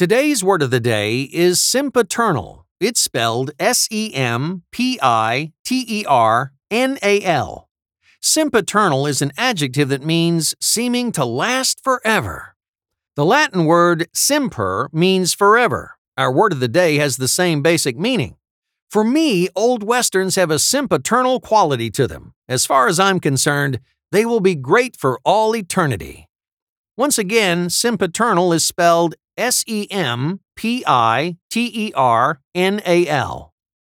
Today's word of the day is sempiternal. It's spelled S E M P I T E R N A L. Sempiternal is an adjective that means seeming to last forever. The Latin word semper means forever. Our word of the day has the same basic meaning. For me, old westerns have a sempiternal quality to them. As far as I'm concerned, they will be great for all eternity. Once again, sempiternal is spelled S E M P I T E R N A L.